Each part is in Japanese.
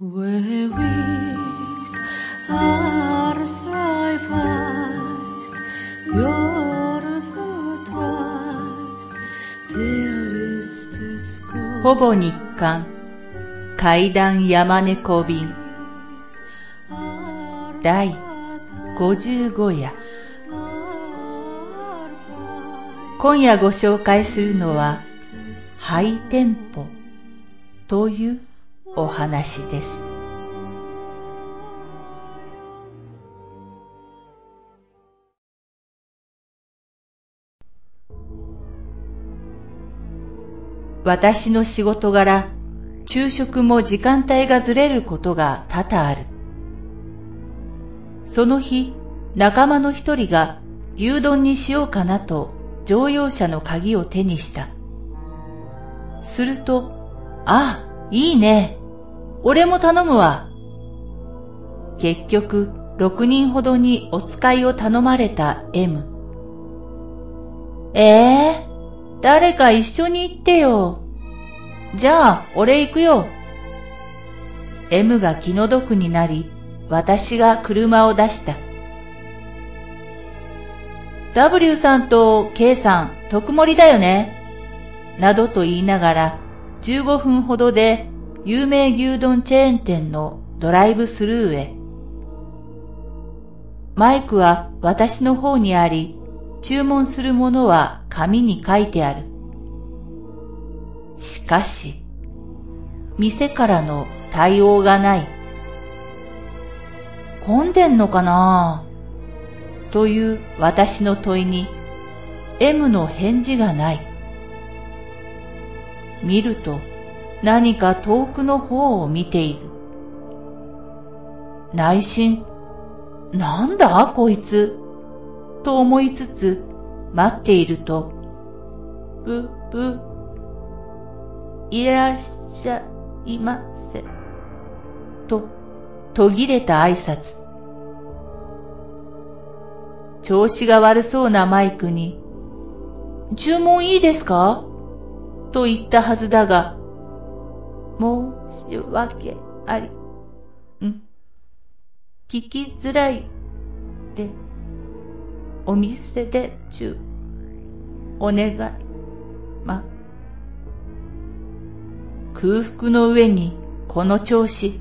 ほぼ日刊階段山猫便第55夜今夜ご紹介するのはハイテンポというお話です。私の仕事柄、昼食も時間帯がずれることが多々ある。その日、仲間の一人が牛丼にしようかなと乗用車の鍵を手にした。すると、ああ、いいね。俺も頼むわ。結局、6人ほどにお使いを頼まれた M。ええー、誰か一緒に行ってよ。じゃあ、俺行くよ。M が気の毒になり、私が車を出した。W さんと K さん、特盛りだよね。などと言いながら、15分ほどで有名牛丼チェーン店のドライブスルーへ。マイクは私の方にあり、注文するものは紙に書いてある。しかし、店からの対応がない。混んでんのかな？という私の問いに M の返事がない。見ると何か遠くの方を見ている。内心、なんだこいつと思いつつ待っていると、ぶ、ぶ、いらっしゃいませ。と途切れた挨拶。調子が悪そうなマイクに、注文いいですか？と言ったはずだが、申し訳あり、ん、聞きづらいで、お店で中、お願い、ま、空腹の上にこの調子。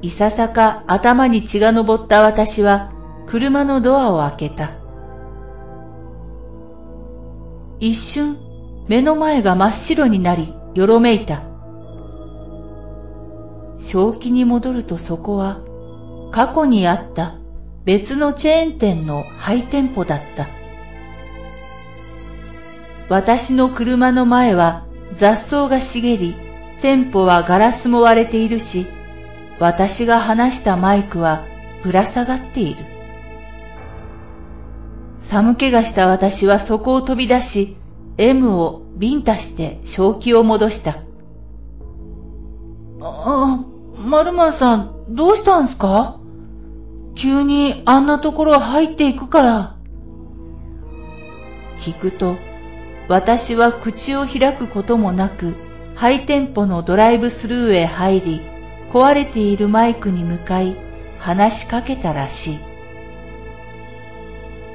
いささか頭に血が昇った私は車のドアを開けた。一瞬目の前が真っ白になりよろめいた。正気に戻るとそこは過去にあった別のチェーン店のハイテンポだった。私の車の前は雑草が茂り、店舗はガラスも割れているし、私が話したマイクはぶら下がっている。寒気がした私はそこを飛び出し、M をビンタして正気を戻した。あ、マルマンさん、どうしたんすか？急にあんなところ入っていくから。聞くと、私は口を開くこともなく、ハイテンポのドライブスルーへ入り、壊れているマイクに向かい、話しかけたらしい。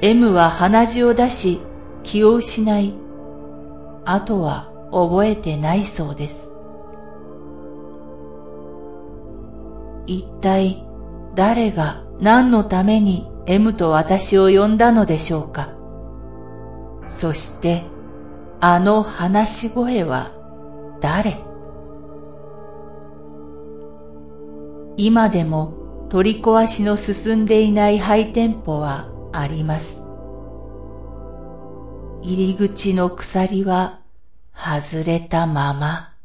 M は鼻血を出し、気を失い、あとは覚えてないそうです。一体誰が何のために M と私を呼んだのでしょうか。そしてあの話し声は誰？今でも取り壊しの進んでいない廃店舗はあります。入り口の鎖は外れたまま。